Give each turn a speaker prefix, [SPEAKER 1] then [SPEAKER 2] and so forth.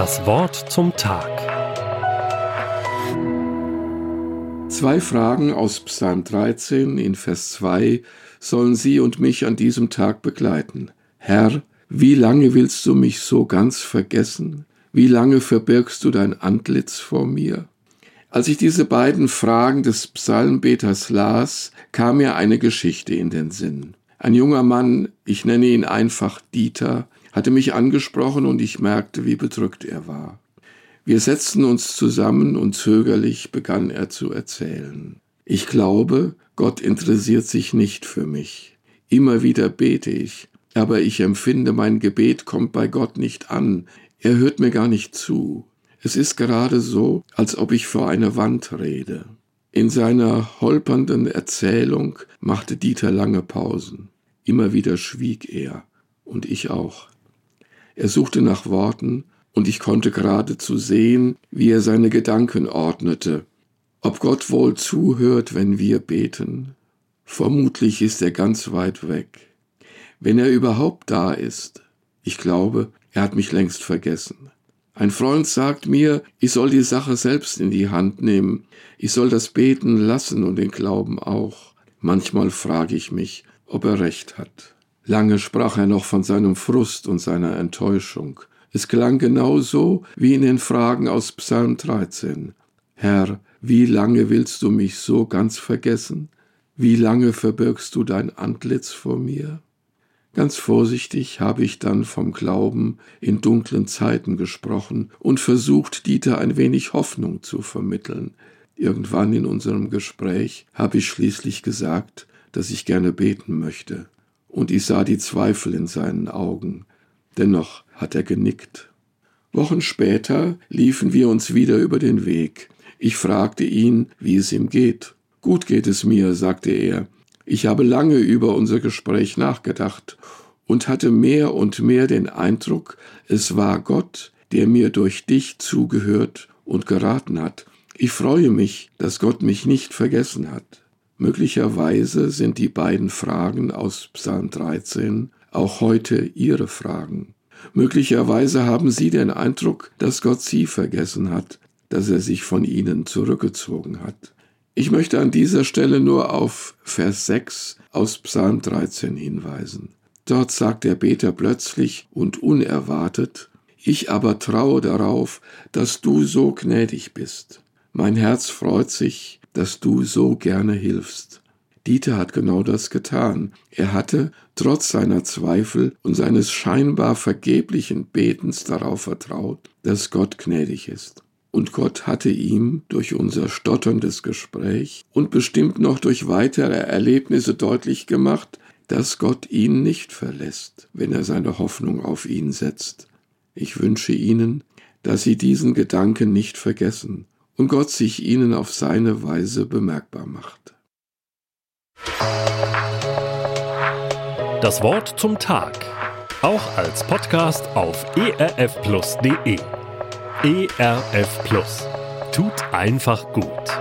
[SPEAKER 1] Das Wort zum Tag.
[SPEAKER 2] Zwei Fragen aus Psalm 13 in Vers 2 sollen Sie und mich an diesem Tag begleiten. Herr, wie lange willst du mich so ganz vergessen? Wie lange verbirgst du dein Antlitz vor mir? Als ich diese beiden Fragen des Psalmbeters las, kam mir eine Geschichte in den Sinn. Ein junger Mann, ich nenne ihn einfach Dieter, hatte mich angesprochen und ich merkte, wie bedrückt er war. Wir setzten uns zusammen und zögerlich begann er zu erzählen. Ich glaube, Gott interessiert sich nicht für mich. Immer wieder bete ich, aber ich empfinde, mein Gebet kommt bei Gott nicht an. Er hört mir gar nicht zu. Es ist gerade so, als ob ich vor einer Wand rede. In seiner holpernden Erzählung machte Dieter lange Pausen. Immer wieder schwieg er, und ich auch. Er suchte nach Worten, und ich konnte geradezu sehen, wie er seine Gedanken ordnete. Ob Gott wohl zuhört, wenn wir beten? Vermutlich ist er ganz weit weg. Wenn er überhaupt da ist. Ich glaube, er hat mich längst vergessen. Ein Freund sagt mir, ich soll die Sache selbst in die Hand nehmen, ich soll das Beten lassen und den Glauben auch. Manchmal frage ich mich, ob er recht hat. Lange sprach er noch von seinem Frust und seiner Enttäuschung. Es klang genau so wie in den Fragen aus Psalm 13. Herr, wie lange willst du mich so ganz vergessen? Wie lange verbirgst du dein Antlitz vor mir? Ganz vorsichtig habe ich dann vom Glauben in dunklen Zeiten gesprochen und versucht, Dieter ein wenig Hoffnung zu vermitteln. Irgendwann in unserem Gespräch habe ich schließlich gesagt, dass ich gerne beten möchte, und ich sah die Zweifel in seinen Augen. Dennoch hat er genickt. Wochen später liefen wir uns wieder über den Weg. Ich fragte ihn, wie es ihm geht. Gut geht es mir, sagte er. Ich habe lange über unser Gespräch nachgedacht und hatte mehr und mehr den Eindruck, es war Gott, der mir durch dich zugehört und geraten hat. Ich freue mich, dass Gott mich nicht vergessen hat. Möglicherweise sind die beiden Fragen aus Psalm 13 auch heute Ihre Fragen. Möglicherweise haben Sie den Eindruck, dass Gott Sie vergessen hat, dass er sich von Ihnen zurückgezogen hat. Ich möchte an dieser Stelle nur auf Vers 6 aus Psalm 13 hinweisen. Dort sagt der Beter plötzlich und unerwartet, ich aber traue darauf, dass du so gnädig bist. Mein Herz freut sich, dass du so gerne hilfst. Dieter hat genau das getan. Er hatte, trotz seiner Zweifel und seines scheinbar vergeblichen Betens darauf vertraut, dass Gott gnädig ist. Und Gott hatte ihm durch unser stotterndes Gespräch und bestimmt noch durch weitere Erlebnisse deutlich gemacht, dass Gott ihn nicht verlässt, wenn er seine Hoffnung auf ihn setzt. Ich wünsche Ihnen, dass Sie diesen Gedanken nicht vergessen und Gott sich Ihnen auf seine Weise bemerkbar macht.
[SPEAKER 1] Das Wort zum Tag, auch als Podcast auf erfplus.de. ERF Plus. Tut einfach gut.